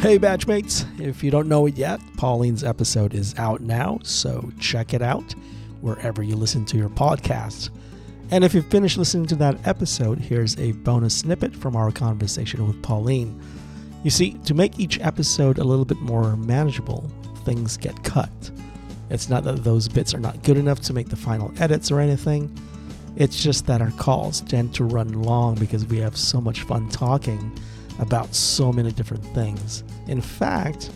Hey, batchmates! If you don't know it yet, Pauline's episode is out now, so check it out wherever you listen to your podcasts. And if you've finished listening to that episode, here's a bonus snippet from our conversation with Pauline. You see, to make each episode a little bit more manageable, things get cut. It's not that those bits are not good enough to make the final edits or anything. It's just that our calls tend to run long because we have so much fun talking about so many different things. In fact,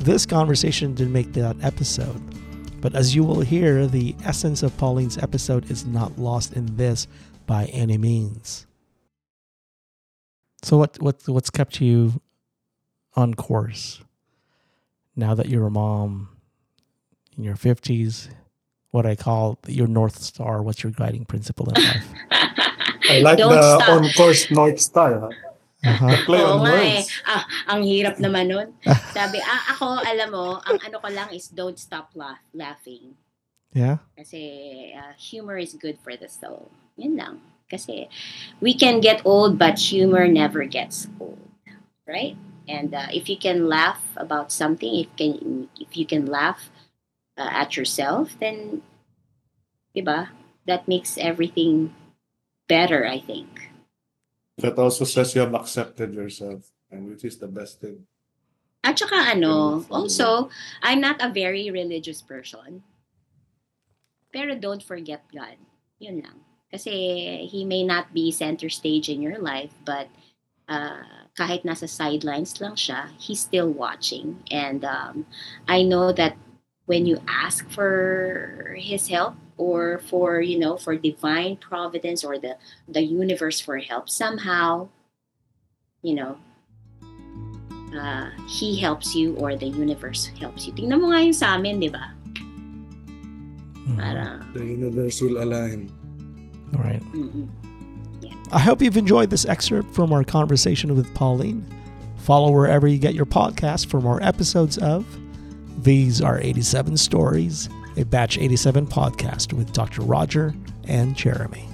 this conversation didn't make that episode. But as you will hear, the essence of Pauline's episode is not lost in this by any means. So what what what's kept you on course now that you're a mom in your 50s? What I call your north star, what's your guiding principle in life? I like Don't the stop. on course North Star. Huh? Uh-huh. Play Oo on nga eh. Ah, ang hirap naman nun. Sabi, ah, ako, alam mo, ang ano ko lang is don't stop laugh, laughing. Yeah. Kasi uh, humor is good for the soul. Yun lang. Kasi we can get old, but humor never gets old. Right? And uh, if you can laugh about something, if can if you can laugh uh, at yourself, then, diba, that makes everything better, I think. That also says you have accepted yourself, and which is the best thing. At saka ano, also, I'm not a very religious person. Pero don't forget God. Yun lang. Kasi He may not be center stage in your life, but uh, kahit nasa sidelines lang siya, He's still watching. And um, I know that when you ask for His help, or for, you know, for divine providence or the, the universe for help, somehow, you know, uh, he helps you or the universe helps you. Tingnan mo nga yung sa amin, di ba? Mhm. Parang, The universe will align. All right. mm-mm. I hope you've enjoyed this excerpt from our conversation with Pauline. Follow wherever you get your podcast for more episodes of These Are 87 Stories, a Batch 87 podcast with Dr. Roger and Jeremy.